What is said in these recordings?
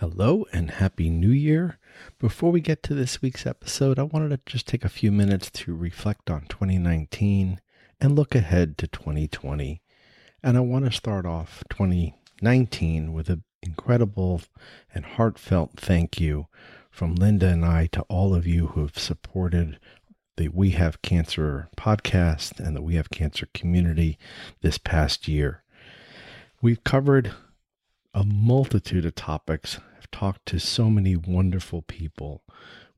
Hello and Happy New Year. Before we get to this week's episode, I wanted to just take a few minutes to reflect on 2019 and look ahead to 2020. And I want to start off 2019 with an incredible and heartfelt thank you from Linda and I to all of you who have supported the We Have Cancer podcast and the We Have Cancer community this past year. We've covered a multitude of topics. I've talked to so many wonderful people.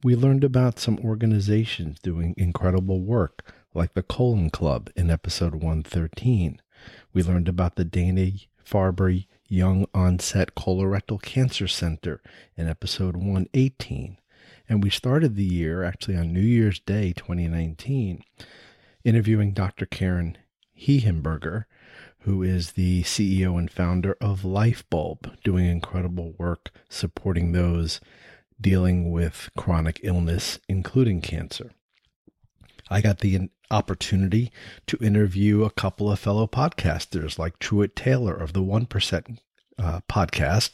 We learned about some organizations doing incredible work, like the Colon Club in episode 113. We learned about the Dana Farber Young Onset Colorectal Cancer Center in episode 118. And we started the year, actually on New Year's Day 2019, interviewing Dr. Karen Hehenberger who is the CEO and founder of Lyfebulb, doing incredible work supporting those dealing with chronic illness, including cancer. I got the opportunity to interview a couple of fellow podcasters like Truett Taylor of the 1% uh, podcast.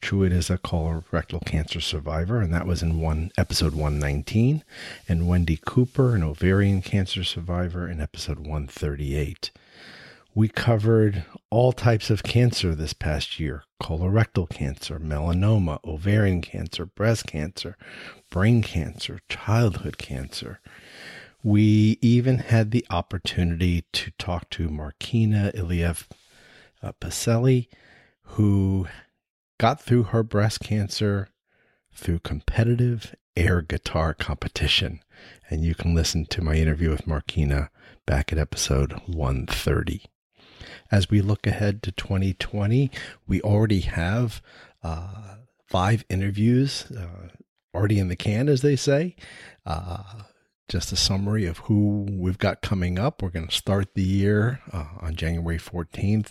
Truett is a colorectal cancer survivor, and that was in one episode 119, and Wendy Cooper, an ovarian cancer survivor, in episode 138. We covered all types of cancer this past year colorectal cancer, melanoma, ovarian cancer, breast cancer, brain cancer, childhood cancer. We even had the opportunity to talk to Markina Iliev uh, Pacelli, who got through her breast cancer through competitive air guitar competition. And you can listen to my interview with Markina back at episode 130 as we look ahead to 2020, we already have uh, five interviews uh, already in the can, as they say. Uh, just a summary of who we've got coming up. We're going to start the year uh, on January 14th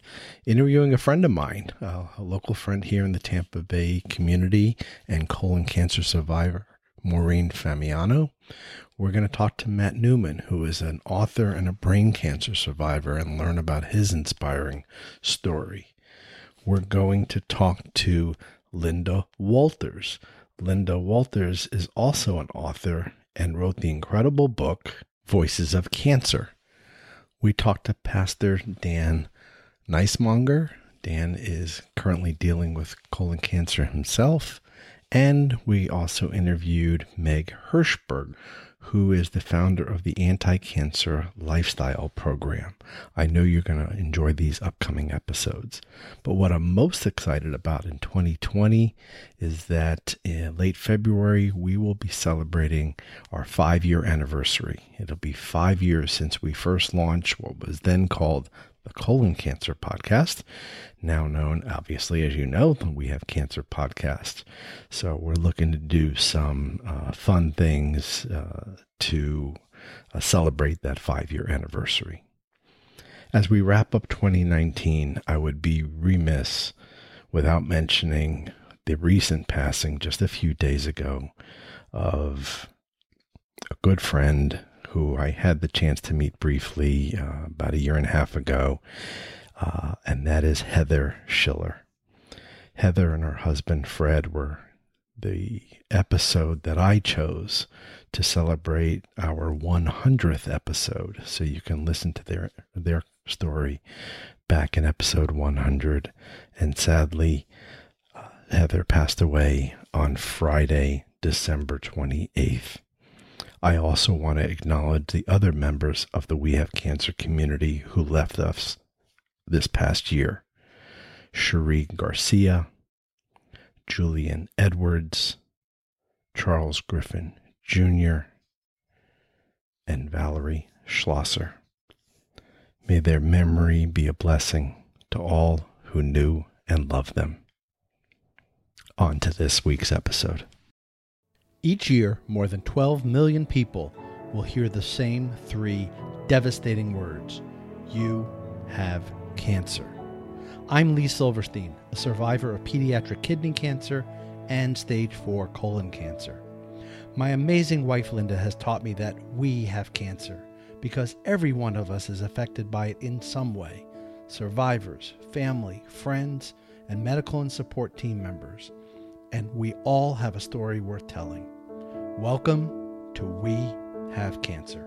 interviewing a friend of mine, uh, a local friend here in the Tampa Bay community and colon cancer survivor, Maureen Famiano. We're going to talk to Matt Newman, who is an author and a brain cancer survivor, and learn about his inspiring story. We're going to talk to Linda Walters. Linda Walters is also an author and wrote the incredible book Voices of Cancer. We talked to Pastor Dan Nicewonger. Dan is currently dealing with colon cancer himself. And we also interviewed Meg Hirshberg, who is the founder of the Anti Cancer Lifestyle Program. I know you're going to enjoy these upcoming episodes. But what I'm most excited about in 2020 is that in late February, we will be celebrating our five year anniversary. It'll be five years since we first launched what was then called the Colon Cancer Podcast, now known, obviously, as you know, we have Cancer Podcast. So we're looking to do some uh, fun things uh, to uh, celebrate that five year anniversary. As we wrap up 2019, I would be remiss without mentioning the recent passing just a few days ago of a good friend who I had the chance to meet briefly uh, about a year and a half ago, uh, and that is Heather Schiller. Heather and her husband Fred were the episode that I chose to celebrate our 100th episode. So you can listen to their their story back in episode 100. And sadly, uh, Heather passed away on Friday, December 28th. I also want to acknowledge the other members of the We Have Cancer community who left us this past year Cherie Garcia, Julian Edwards, Charles Griffin Jr., and Valerie Schlosser. May their memory be a blessing to all who knew and loved them. On to this week's episode. Each year, more than 12 million people will hear the same three devastating words You have cancer. I'm Lee Silverstein, a survivor of pediatric kidney cancer and stage 4 colon cancer. My amazing wife Linda has taught me that we have cancer because every one of us is affected by it in some way survivors, family, friends, and medical and support team members. And we all have a story worth telling. Welcome to We Have Cancer.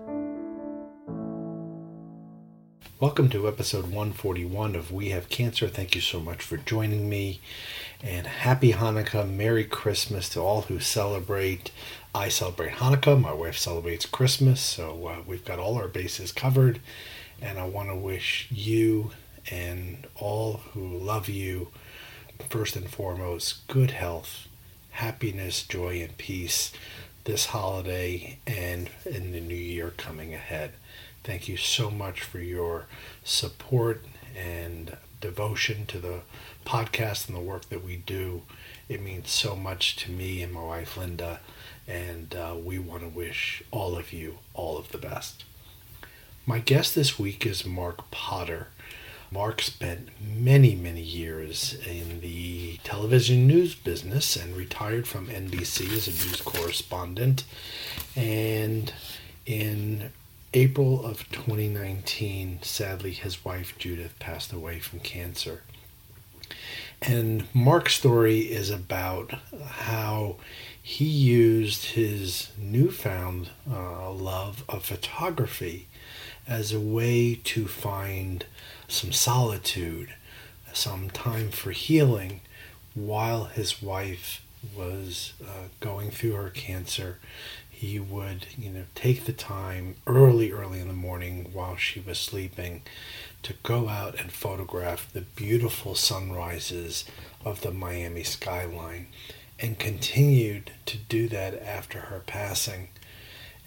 Welcome to episode 141 of We Have Cancer. Thank you so much for joining me. And happy Hanukkah, Merry Christmas to all who celebrate. I celebrate Hanukkah, my wife celebrates Christmas, so uh, we've got all our bases covered. And I want to wish you and all who love you, first and foremost, good health, happiness, joy, and peace this holiday and in the new year coming ahead. Thank you so much for your support and devotion to the podcast and the work that we do. It means so much to me and my wife Linda, and uh, we want to wish all of you all of the best. My guest this week is Mark Potter. Mark spent many, many years in the television news business and retired from NBC as a news correspondent. And in April of 2019, sadly, his wife Judith passed away from cancer. And Mark's story is about how he used his newfound uh, love of photography as a way to find some solitude, some time for healing while his wife was uh, going through her cancer. He would, you know, take the time early, early in the morning while she was sleeping to go out and photograph the beautiful sunrises of the Miami skyline and continued to do that after her passing.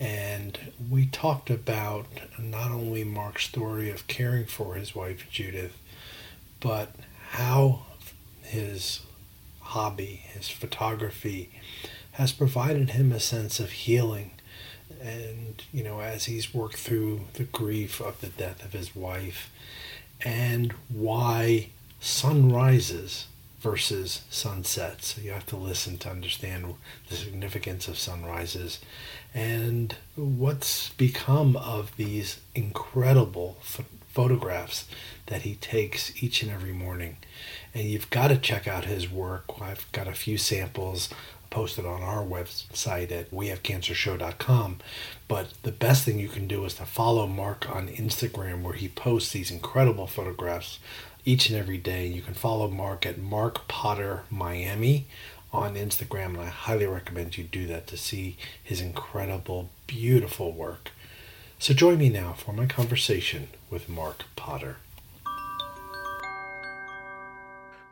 And we talked about not only Mark's story of caring for his wife Judith, but how his hobby, his photography, has provided him a sense of healing. And, you know, as he's worked through the grief of the death of his wife, and why sunrises versus sunsets. You have to listen to understand the significance of sunrises and what's become of these incredible ph- photographs that he takes each and every morning. And you've got to check out his work. I've got a few samples posted on our website at wehavecancershow.com. But the best thing you can do is to follow Mark on Instagram, where he posts these incredible photographs each and every day. You can follow Mark at Mark Potter Miami on Instagram, and I highly recommend you do that to see his incredible, beautiful work. So join me now for my conversation with Mark Potter.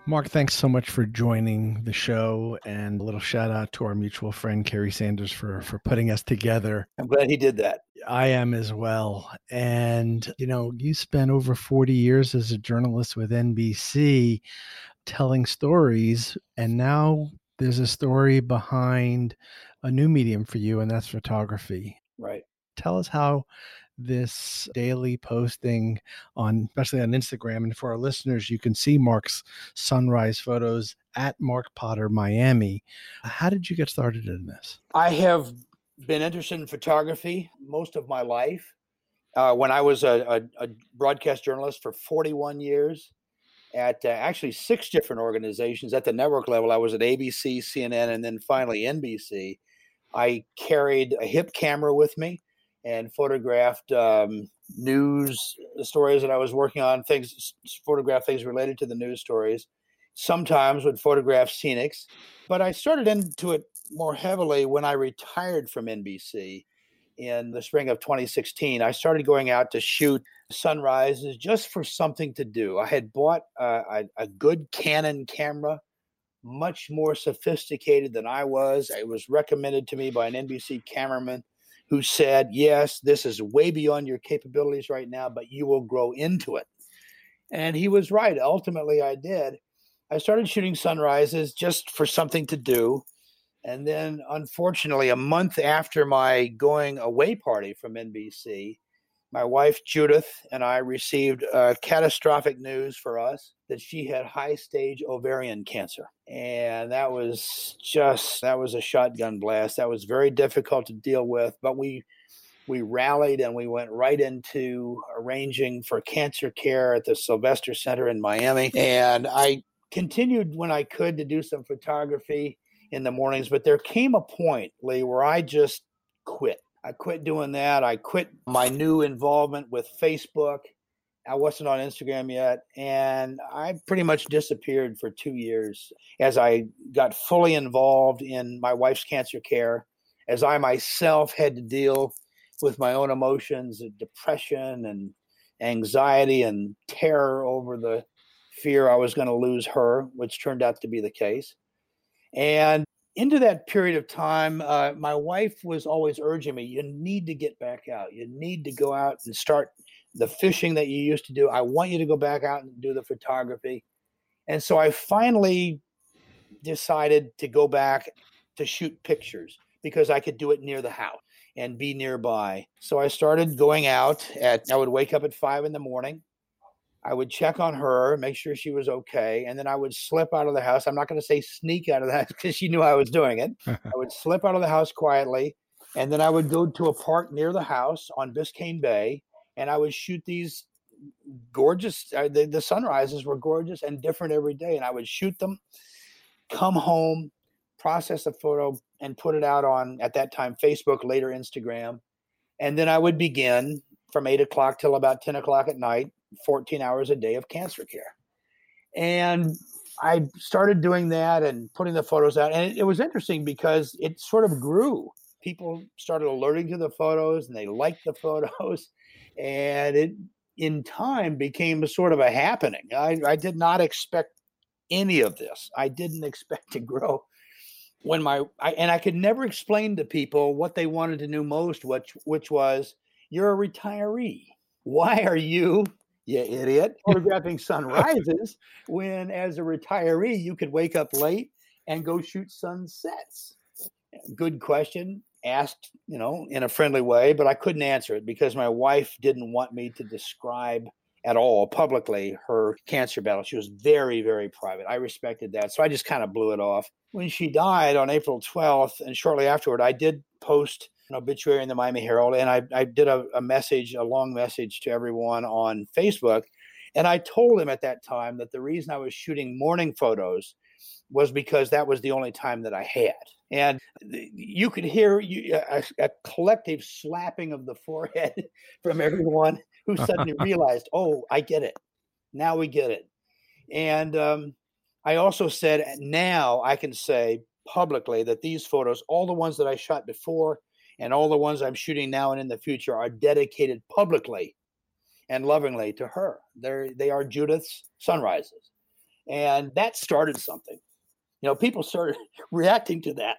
Mark, thanks so much for joining the show, and a little shout out to our mutual friend Kerry Sanders for for putting us together. I'm glad he did that. I am as well. And you know, you spent over 40 years as a journalist with NBC telling stories, and now there's a story behind a new medium for you, and that's photography. Right. Tell us how this daily posting on especially on Instagram and for our listeners you can see Mark's sunrise photos at Mark Potter Miami. How did you get started in this? I have been interested in photography most of my life. Uh, when I was a, a, a, broadcast journalist for 41 years at uh, actually six different organizations at the network level, I was at ABC, CNN, and then finally NBC. I carried a hip camera with me and photographed um, news stories that I was working on, things, photographed things related to the news stories. Sometimes would photograph scenics, but I started into it more heavily when I retired from NBC in the spring of 2016. I started going out to shoot sunrises just for something to do. I had bought a, a, good Canon camera, much more sophisticated than I was. It was recommended to me by an NBC cameraman who said, Yes, this is way beyond your capabilities right now, but you will grow into it. And he was right. Ultimately, I did. I started shooting sunrises just for something to do. And then, unfortunately, a month after my going away party from NBC, my wife Judith and I received uh, catastrophic news for us that she had high stage ovarian cancer. And that was just, that was a shotgun blast. That was very difficult to deal with, but we, we rallied and we went right into arranging for cancer care at the Sylvester Center in Miami. And I continued when I could to do some photography in the mornings. But there came a point, Lee, where I just quit. I quit doing that. I quit my new involvement with Facebook. I wasn't on Instagram yet. And I pretty much disappeared for two years as I got fully involved in my wife's cancer care, as I myself had to deal with my own emotions, and depression and anxiety and terror over the fear I was going to lose her, which turned out to be the case. And into that period of time, uh, my wife was always urging me, you need to get back out. You need to go out and start the fishing that you used to do. I want you to go back out and do the photography. And so I finally decided to go back to shoot pictures because I could do it near the house and be nearby. So I started going out at, I would wake up at five in the morning. I would check on her, make sure she was okay, and then I would slip out of the house. I'm not going to say sneak out of house because she knew I was doing it. I would slip out of the house quietly, and then I would go to a park near the house on Biscayne Bay, and I would shoot these gorgeous. Uh, the, the sunrises were gorgeous and different every day, and I would shoot them, come home, process the photo, and put it out on at that time Facebook, later Instagram, and then I would begin from eight o'clock till about ten o'clock at night 14 hours a day of cancer care. And I started doing that and putting the photos out. And it, it, was interesting because it sort of grew. People started alerting to the photos and they liked the photos. And it, in time, became a sort of a happening. I, I did not expect any of this. I didn't expect to grow when my I, and I could never explain to people what they wanted to know most, which which was you're a retiree. Why are you you idiot, photographing sunrises when, as a retiree, you could wake up late and go shoot sunsets? Good question, asked, you know, in a friendly way, but I couldn't answer it because my wife didn't want me to describe at all publicly her cancer battle. She was very, very private. I respected that. So I just kind of blew it off. When she died on April 12th, and shortly afterward, I did post an obituary in the Miami Herald, and I, I did a, a message, a long message to everyone on Facebook. And I told him at that time that the reason I was shooting morning photos was because that was the only time that I had. And you could hear a, a collective slapping of the forehead from everyone who suddenly realized, oh, I get it. Now we get it. And um, I also said, now I can say publicly that these photos, all the ones that I shot before and all the ones I'm shooting now and in the future are dedicated publicly and lovingly to her. They're, they are Judith's sunrises. And that started something. You know, people started reacting to that.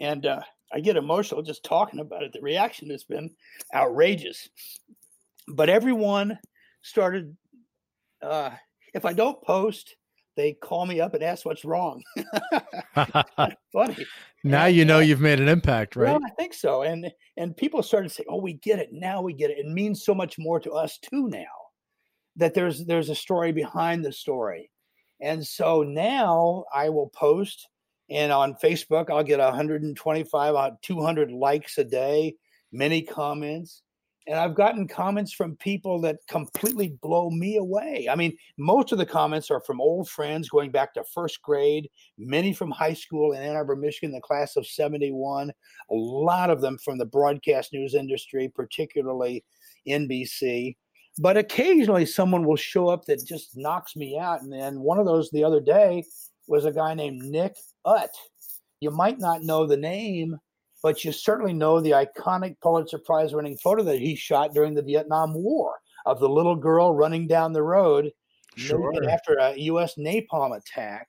And uh, I get emotional just talking about it. The reaction has been outrageous. But everyone started, uh, if I don't post, they call me up and ask what's wrong. funny. Now and, you know uh, you've made an impact, right? Well, I think so. And and people started saying, "Oh, we get it now. We get it. It means so much more to us too now that there's there's a story behind the story." And so now I will post, and on Facebook I'll get 125, 200 likes a day, many comments and I've gotten comments from people that completely blow me away. I mean, most of the comments are from old friends going back to first grade, many from high school in Ann Arbor, Michigan, the class of 71, a lot of them from the broadcast news industry, particularly NBC. But occasionally someone will show up that just knocks me out. And then one of those the other day was a guy named Nick Ut. You might not know the name, but you certainly know the iconic Pulitzer Prize winning photo that he shot during the Vietnam War of the little girl running down the road sure. after a U.S. napalm attack.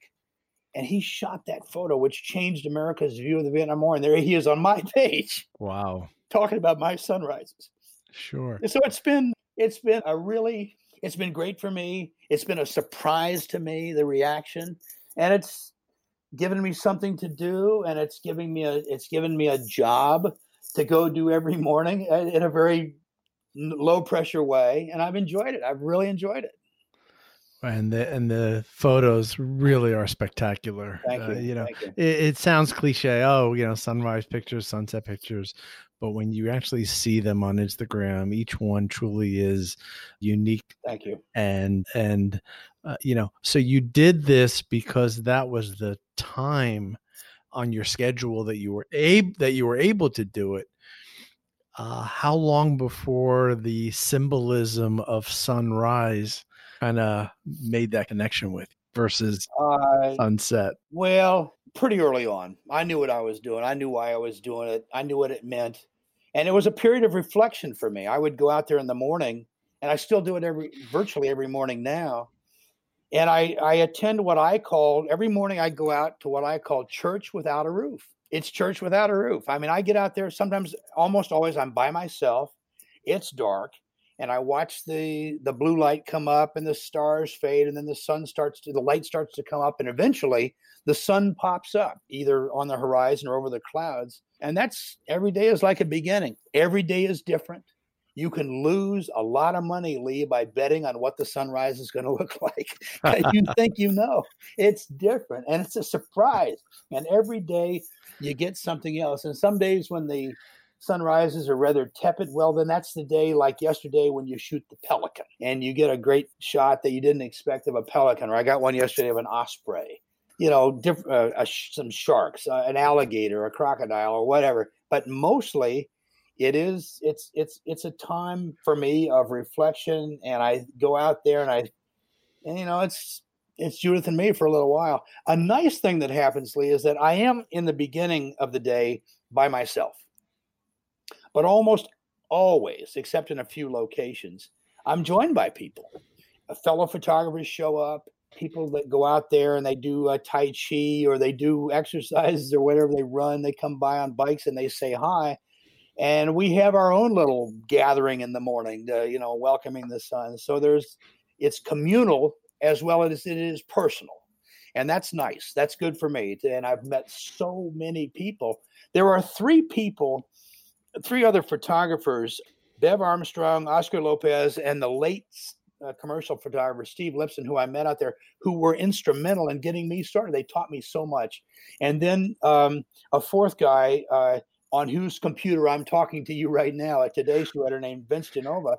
And he shot that photo, which changed America's view of the Vietnam War. And there he is on my page. Wow. Talking about my sunrises. Sure. And so it's been it's been a really it's been great for me. It's been a surprise to me, the reaction. And it's given me something to do and it's giving me a it's given me a job to go do every morning in a very low pressure way and I've enjoyed it. I've really enjoyed it. And the and the photos really are spectacular. Thank you. Uh, you know, you. It, it, sounds cliche. Oh, you know, sunrise pictures, sunset pictures, but when you actually see them on Instagram, each one truly is unique. Thank you. And and uh, you know, so you did this because that was the time on your schedule that you were able that you were able to do it. Uh, how long before the symbolism of sunrise kind of made that connection with versus uh, sunset? Well, pretty early on. I knew what I was doing. I knew why I was doing it. I knew what it meant. And it was a period of reflection for me. I would go out there in the morning, and I still do it every virtually every morning now. And I, I attend what I call every morning I go out to what I call church without a roof. It's church without a roof. I mean, I get out there sometimes, almost always, I'm by myself. It's dark and I watch the the blue light come up and the stars fade and then the sun starts to the light starts to come up and eventually the sun pops up either on the horizon or over the clouds and that's every day is like a beginning every day is different you can lose a lot of money lee by betting on what the sunrise is going to look like you think you know it's different and it's a surprise and every day you get something else and some days when the sunrises are rather tepid, well, then that's the day like yesterday when you shoot the pelican and you get a great shot that you didn't expect of a pelican. Or I got one yesterday of an osprey, you know, diff- uh, uh, some sharks, uh, an alligator, a crocodile, or whatever. But mostly, it is it's it's it's a time for me of reflection, and I go out there and I, and, you know, it's it's Judith and me for a little while. A nice thing that happens, Lee, is that I am in the beginning of the day by myself. But almost always, except in a few locations, I'm joined by people. Fellow photographers show up, people that go out there and they do a Tai Chi or they do exercises or whatever they run, they come by on bikes and they say hi. And we have our own little gathering in the morning, to, you know, welcoming the sun. So there's, it's communal as well as it is personal. And that's nice. That's good for me. And I've met so many people. There are three people three other photographers, Bev Armstrong, Oscar Lopez, and the late uh, commercial photographer Steve Lipson, who I met out there, who were instrumental in getting me started. They taught me so much. And then um, a fourth guy uh, on whose computer I'm talking to you right now, a Today Show editor named Vince Genova,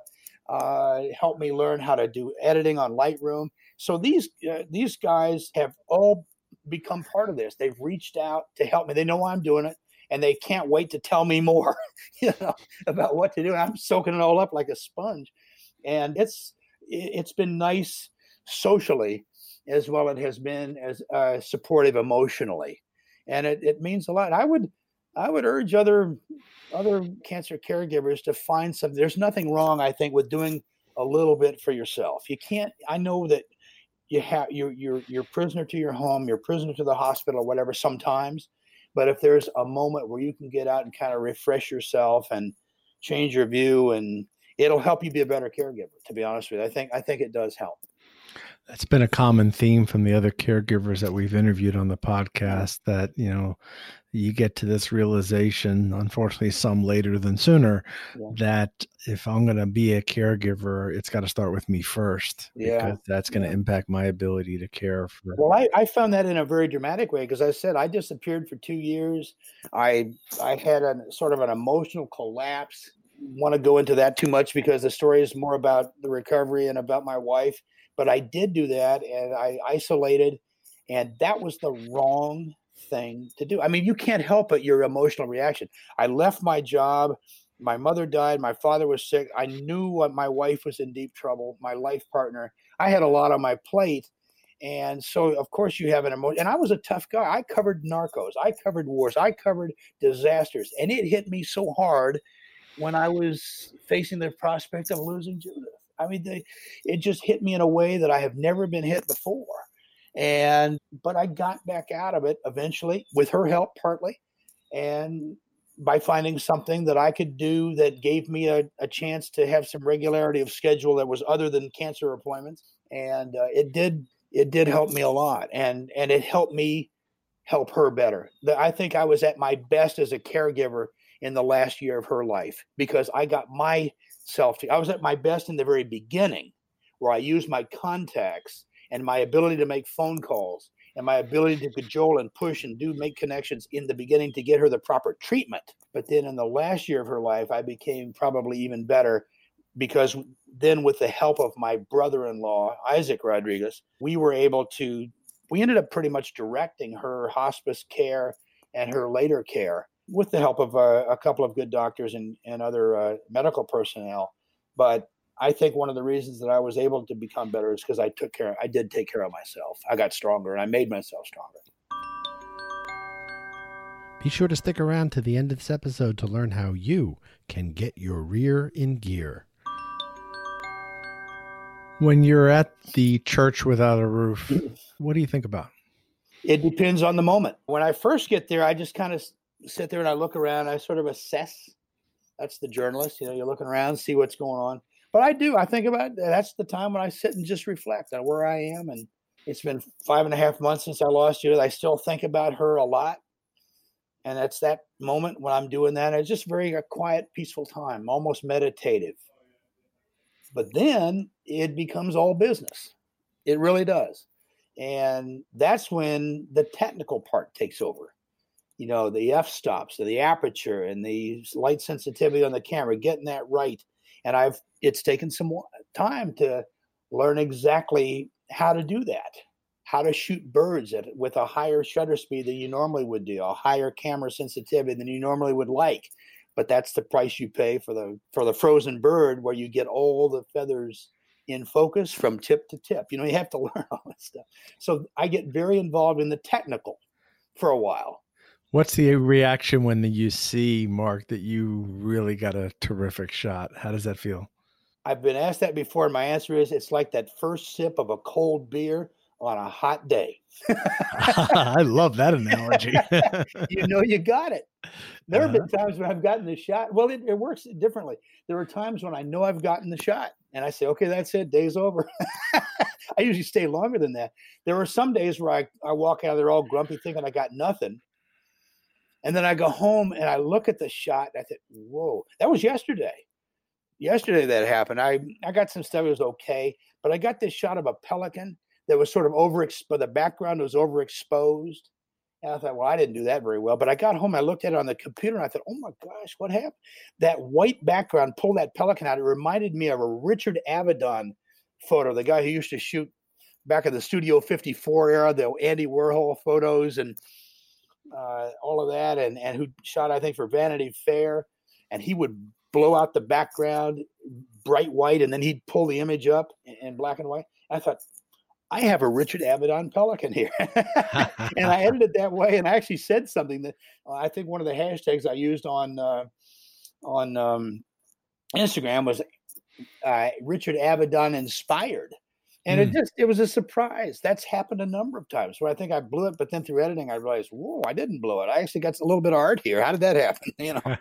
uh, helped me learn how to do editing on Lightroom. So these uh, these guys have all become part of this. They've reached out to help me. They know why I'm doing it and they can't wait to tell me more, you know, about what to do. I'm soaking it all up like a sponge, and it's it's been nice socially as well. It has been as uh, supportive emotionally, and it, it means a lot. I would I would urge other other cancer caregivers to find something. There's nothing wrong, I think, with doing a little bit for yourself. You can't. I know that you have you're you're you're prisoner to your home, you're prisoner to the hospital, whatever. Sometimes, but if there's a moment where you can get out and kind of refresh yourself and change your view, and it'll help you be a better caregiver. To be honest with you, I think I think it does help. That's been a common theme from the other caregivers that we've interviewed on the podcast. That you know, you get to this realization, unfortunately, some later than sooner, yeah. that if I'm going to be a caregiver, it's got to start with me first. Yeah. Because that's going to yeah. impact my ability to care for. Well, I, I found that in a very dramatic way because I said I disappeared for two years. I I had a sort of an emotional collapse. Want to go into that too much because the story is more about the recovery and about my wife. But I did do that and I isolated, and that was the wrong thing to do. I mean, you can't help but your emotional reaction. I left my job. My mother died. My father was sick. I knew what my wife was in deep trouble, my life partner. I had a lot on my plate. And so, of course, you have an emotion. And I was a tough guy. I covered narcos, I covered wars, I covered disasters. And it hit me so hard when I was facing the prospect of losing Judith. I mean, they, it just hit me in a way that I have never been hit before. And but I got back out of it eventually with her help partly, and by finding something that I could do that gave me a, a chance to have some regularity of schedule that was other than cancer appointments, and uh, it did it did help me a lot, and and it helped me help her better. I think I was at my best as a caregiver in the last year of her life because I got myself to, I was at my best in the very beginning where I used my contacts and my ability to make phone calls and my ability to cajole and push and do make connections in the beginning to get her the proper treatment. But then in the last year of her life, I became probably even better because then with the help of my brother-in-law Isaac Rodriguez, we were able to we ended up pretty much directing her hospice care and her later care with the help of uh, a couple of good doctors and, and other uh, medical personnel. But I think one of the reasons that I was able to become better is because I took care. I did take care of myself. I got stronger, and I made myself stronger. Be sure to stick around to the end of this episode to learn how you can get your rear in gear. When you're at the church without a roof, what do you think about? It depends on the moment. When I first get there, I just kind of sit there and I look around. I sort of assess. That's the journalist. You know, you're looking around, see what's going on. But I do. I think about that's the time when I sit and just reflect on where I am. And it's been five and a half months since I lost Judith. I still think about her a lot. And that's that moment when I'm doing that. It's just very a quiet, peaceful time, almost meditative. But then it becomes all business. It really does. And that's when the technical part takes over you know the f stops the aperture and the light sensitivity on the camera getting that right and i've it's taken some time to learn exactly how to do that how to shoot birds at, with a higher shutter speed than you normally would do a higher camera sensitivity than you normally would like but that's the price you pay for the for the frozen bird where you get all the feathers in focus from tip to tip you know you have to learn all this stuff so i get very involved in the technical for a while What's the reaction when you see Mark that you really got a terrific shot? How does that feel? I've been asked that before, and my answer is it's like that first sip of a cold beer on a hot day. I love that analogy. you know, you got it. There have uh-huh. been times when I've gotten the shot. Well, it, it, works differently. There are times when I know I've gotten the shot, and I say, "Okay, that's it. Day's over." I usually stay longer than that. There are some days where I, I walk out of there all grumpy, thinking I got nothing, and then I go home and I look at the shot and I think, whoa, that was yesterday. Yesterday that happened. I, I got some stuff that was okay, but I got this shot of a pelican that was sort of overexposed. The background was overexposed. And I thought, well, I didn't do that very well. But I got home, I looked at it on the computer, and I thought, oh my gosh, what happened? That white background pulled that pelican out. It reminded me of a Richard Avedon photo, the guy who used to shoot back in the Studio 54 era, the Andy Warhol photos. And uh, all of that, and and who shot I think for Vanity Fair, and he would blow out the background bright white, and then he'd pull the image up in, black and white. I thought, I have a Richard Avedon Pelican here, and I edited that way, and I actually said something that uh, I think one of the hashtags I used on uh, on um, Instagram was uh, Richard Avedon inspired and mm. it just it was a surprise. That's happened a number of times where I think I blew it, but then through editing I realized, whoa, I didn't blow it. I actually got a little bit of art here. How did that happen? You know.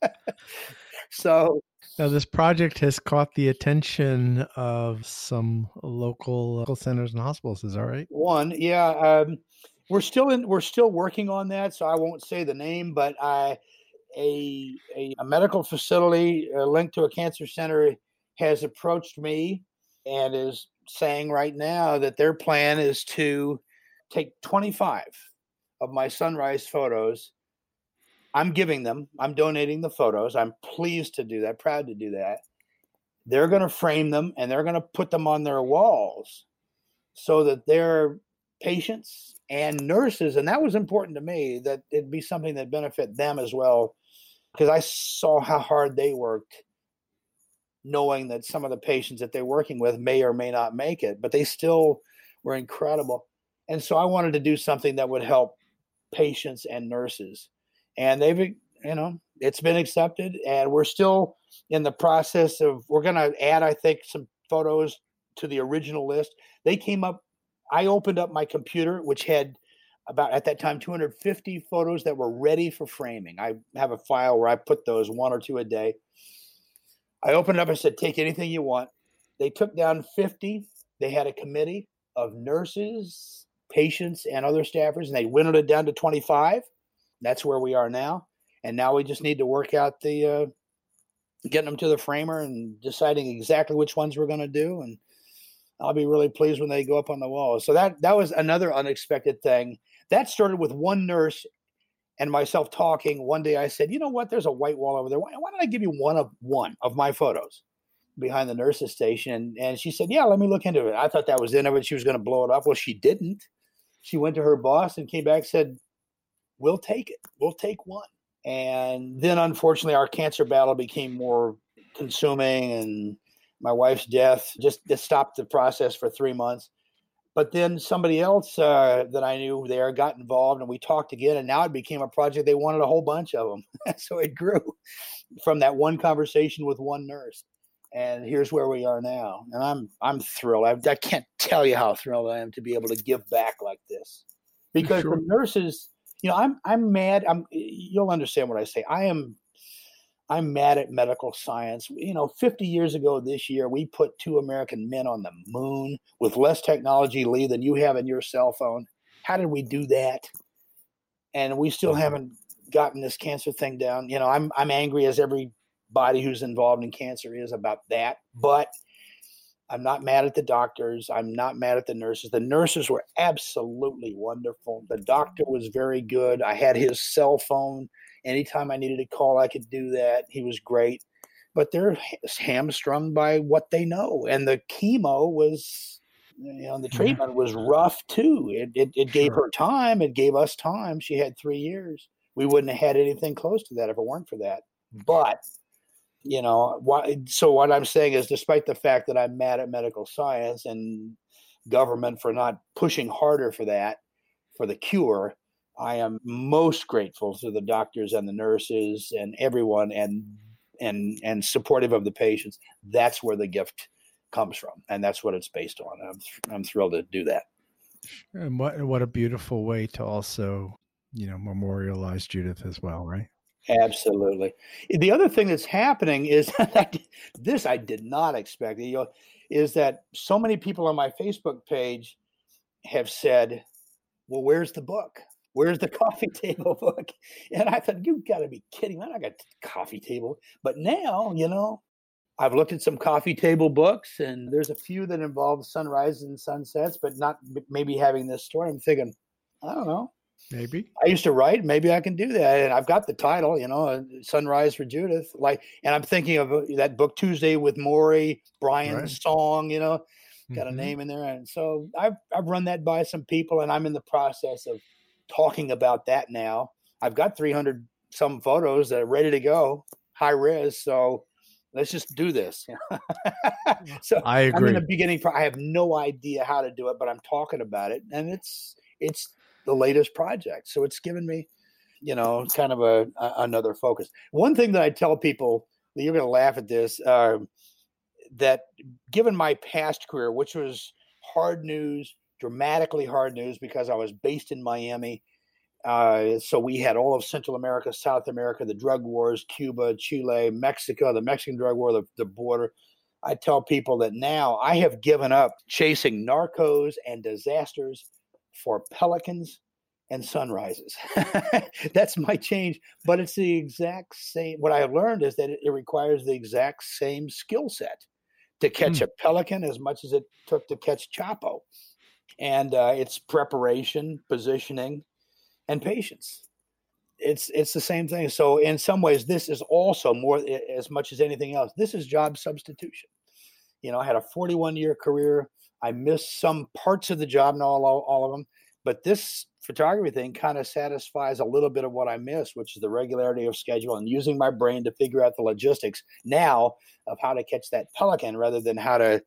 so now this project has caught the attention of some local, local centers and hospitals. Is that right? One, yeah. Um, we're still in. We're still working on that, so I won't say the name, but I. A, a, a medical facility uh, linked to a cancer center has approached me and is saying right now that their plan is to take 25 of my sunrise photos. I'm giving them, I'm donating the photos. I'm pleased to do that, proud to do that. They're going to frame them and they're going to put them on their walls so that their patients and nurses, and that was important to me, that it'd be something that benefit them as well, because I saw how hard they worked knowing that some of the patients that they're working with may or may not make it, but they still were incredible. And so I wanted to do something that would help patients and nurses. And they've, you know, it's been accepted. And we're still in the process of, we're going to add, I think, some photos to the original list. They came up, I opened up my computer, which had about at that time 250 photos that were ready for framing. I have a file where I put those one or two a day. I opened up and said, take anything you want. They took down 50. They had a committee of nurses, patients, and other staffers, and they whittled it down to 25. That's where we are now. And now we just need to work out the uh, getting them to the framer and deciding exactly which ones we're going to do. And I'll be really pleased when they go up on the wall. So that that was another unexpected thing. That started with one nurse and myself talking. One day I said, you know what? There's a white wall over there. Why, why don't I give you one of one of my photos behind the nurse's station? And she said, yeah, let me look into it. I thought that was in of it. She was going to blow it up. Well, she didn't. She went to her boss and came back said, we'll take it. We'll take one. And then, unfortunately, our cancer battle became more consuming, and my wife's death just, just stopped the process for three months. But then somebody else uh, that I knew there got involved, and we talked again. And now it became a project. They wanted a whole bunch of them, so it grew from that one conversation with one nurse. And here's where we are now. And I'm I'm thrilled. I, I can't tell you how thrilled I am to be able to give back like this, because sure. the nurses, you know, I'm I'm mad. I'm you'll understand what I say. I am I'm mad at medical science. You know, 50 years ago this year, we put two American men on the moon with less technology, Lee, than you have in your cell phone. How did we do that? And we still haven't gotten this cancer thing down. You know, I'm I'm angry as everybody who's involved in cancer is about that. But I'm not mad at the doctors. I'm not mad at the nurses. The nurses were absolutely wonderful. The doctor was very good. I had his cell phone Anytime I needed a call, I could do that. He was great, but they're hamstrung by what they know. And the chemo was, you know, the treatment was rough too. It, it, it gave sure. her time. It gave us time. She had three years. We wouldn't have had anything close to that if it weren't for that. But you know what so what i'm saying is despite the fact that i'm mad at medical science and government for not pushing harder for that for the cure I am most grateful to the doctors and the nurses and everyone and and and supportive of the patients. That's where the gift comes from, and that's what it's based on. I'm I'm thrilled to do that. And what what a beautiful way to also you know memorialize Judith as well, right? Absolutely. The other thing that's happening is that this I did not expect. You know, is that so many people on my Facebook page have said, "Well, where's the book?" Where's the coffee table book? And I thought, you've got to be kidding. I got coffee table. But now, you know, I've looked at some coffee table books and there's a few that involve sunrises and sunsets, but not maybe having this story. I'm thinking, I don't know. Maybe I used to write. Maybe I can do that, and I've got the title, you know, uh, "Sunrise for Judith." Like, and I'm thinking of uh, that book Tuesday with Morrie, Brian's right. song, you know, got mm-hmm. a name in there, and so I've I've run that by some people, and I'm in the process of talking about that now. I've got 300 some photos that are ready to go, high res. So let's just do this. so I agree. I'm in the beginning. I have no idea how to do it, but I'm talking about it, and it's it's the latest project. So it's given me, you know, kind of a, a another focus. One thing that I tell people, you're going to laugh at this, uh, that given my past career, which was hard news, dramatically hard news because I was based in Miami. Uh, so we had all of Central America, South America, the drug wars, Cuba, Chile, Mexico, the Mexican drug war, the, the border. I tell people that now I have given up chasing narcos and disasters for pelicans and sunrises. That's my change, but it's the exact same. What I have learned is that it, requires the exact same skill set to catch hmm. a pelican as much as it took to catch Chapo and uh, it's preparation, positioning, and patience. It's it's the same thing. So in some ways, this is also more as much as anything else. This is job substitution. You know, I had a 41 year career. I missed some parts of the job, not all, all of them, but this photography thing kind of satisfies a little bit of what I missed, which is the regularity of schedule and using my brain to figure out the logistics now of how to catch that pelican rather than how to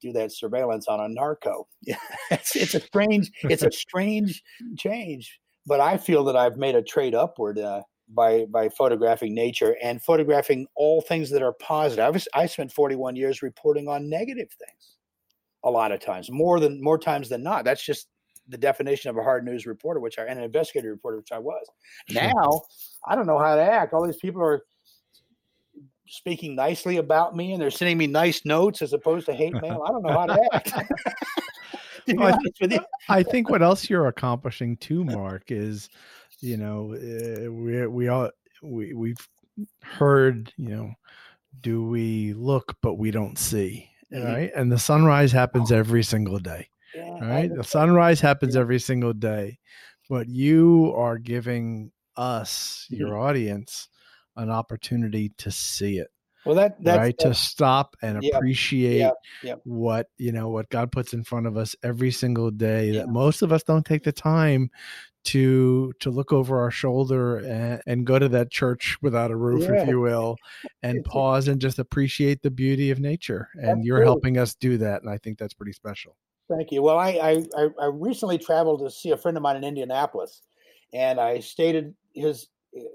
do that surveillance on a narco. it's, it's a strange, it's a strange change. But I feel that I've made a trade upward uh, by by photographing nature and photographing all things that are positive. I, was, I spent 41 years reporting on negative things, a lot of times, more than more times than not. That's just the definition of a hard news reporter, which I and an investigative reporter, which I was. Now I don't know how to act. All these people are speaking nicely about me and they're sending me nice notes as opposed to hate mail. I don't know how to act. well, I think what else you're accomplishing too, Mark, is you know uh, we we all we we've heard you know do we look but we don't see mm-hmm. right and the sunrise happens every single day yeah, right the sunrise happens every single day but you are giving us your mm-hmm. audience an opportunity to see it. Well, that that's right to stop and appreciate what you know what God puts in front of us every single day. That most of us don't take the time to to look over our shoulder and, and go to that church without a roof, yeah. if you will, and pause and just appreciate the beauty of nature. And Absolutely. you're helping us do that, and I think that's pretty special. Thank you. Well, I, I I recently traveled to see a friend of mine in Indianapolis, and I stayed in his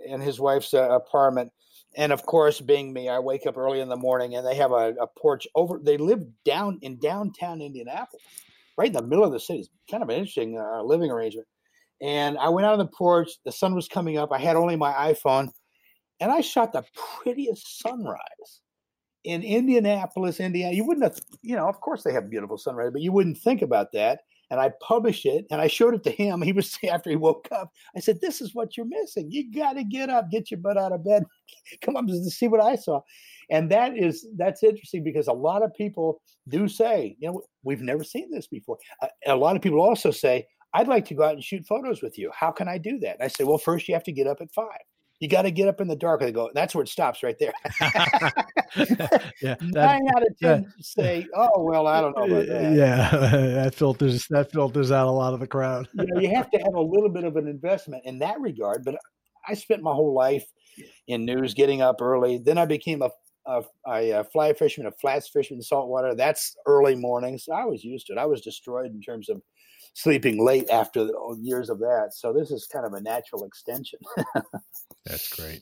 and his wife's uh, apartment. And of course, being me, I wake up early in the morning, and they have a, a porch over. They live down in downtown Indianapolis, right in the middle of the city. It's kind of an interesting uh, living arrangement and I went out on the porch. The sun was coming up. I had only my iPhone, and I shot the prettiest sunrise in Indianapolis, Indiana. You wouldn't have, you know, of course they have beautiful sunrise, but you wouldn't think about that. And I published it and I showed it to him. He was after he woke up. I said, This is what you're missing. You got to get up, get your butt out of bed, come up to see what I saw. And that is that's interesting because a lot of people do say, you know, we've never seen this before. Uh, a lot of people also say, I'd like to go out and shoot photos with you. How can I do that? And I say, well, first you have to get up at five. You got to get up in the dark. And they go, that's where it stops right there. yeah, Nine out of ten say, oh well, I don't know about that. Yeah, that filters that filters out a lot of the crowd. you, know, you have to have a little bit of an investment in that regard. But I spent my whole life in news, getting up early. Then I became a a, a, fly fisherman, a flats fisherman, saltwater. That's early mornings. I was used to it. I was destroyed in terms of sleeping late after oh, years of that. So this is kind of a natural extension. That's great.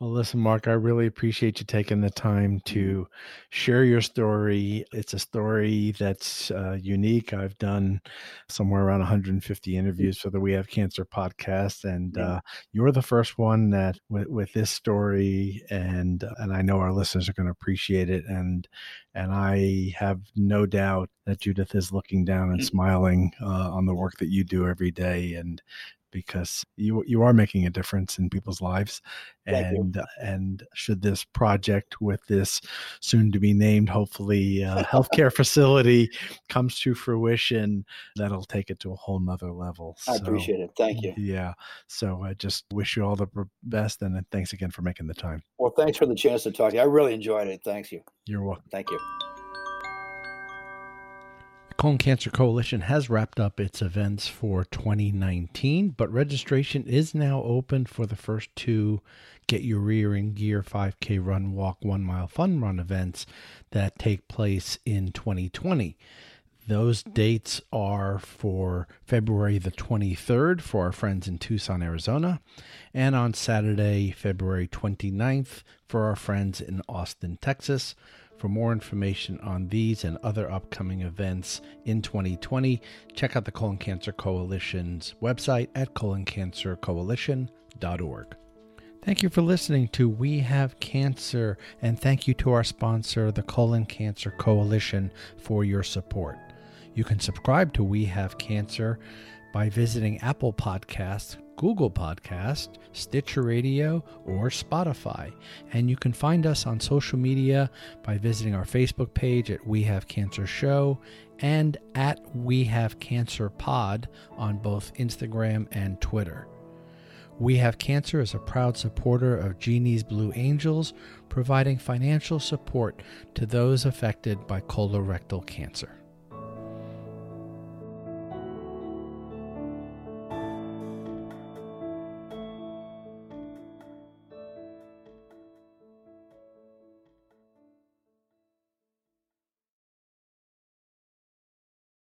Well, listen, Mark, I really appreciate you taking the time mm-hmm. to share your story. It's a story that's uh, unique. I've done somewhere around 150 mm-hmm. interviews for the We Have Cancer podcast, and uh, you're the first one that with, with this story, and and I know our listeners are going to appreciate it, and and I have no doubt that Judith is looking down and mm. smiling uh, on the work that you do every day, and because you you are making a difference in people's lives and and should this project with this soon to be named hopefully uh, healthcare facility comes to fruition that'll take it to a whole nother level. I appreciate it. Thank you. yeah. So i just wish you all the best and thanks again for making the time. Well thanks for the chance to talk. To you i really enjoyed it. Thanks you. You're welcome. Thank you Colon Cancer Coalition has wrapped up its events for 2019, but registration is now open for the first two Get Your Rear in Gear 5K Run Walk One Mile Fun Run events that take place in 2020. Those dates are for February the 23rd for our friends in Tucson, Arizona, and on Saturday, February 29th for our friends in Austin, Texas. For more information on these and other upcoming events in 2020, check out the Colon Cancer Coalition's website at coloncancercoalition.org. Thank you for listening to We Have Cancer, and thank you to our sponsor, the Colon Cancer Coalition, for your support. You can subscribe to We Have Cancer by visiting Apple Podcasts, Google Podcast, Stitcher Radio, or Spotify. And you can find us on social media by visiting our Facebook page at We Have Cancer Show and at We Have Cancer Pod on both Instagram and Twitter. We Have Cancer is a proud supporter of Jeannie's Blue Angels, providing financial support to those affected by colorectal cancer.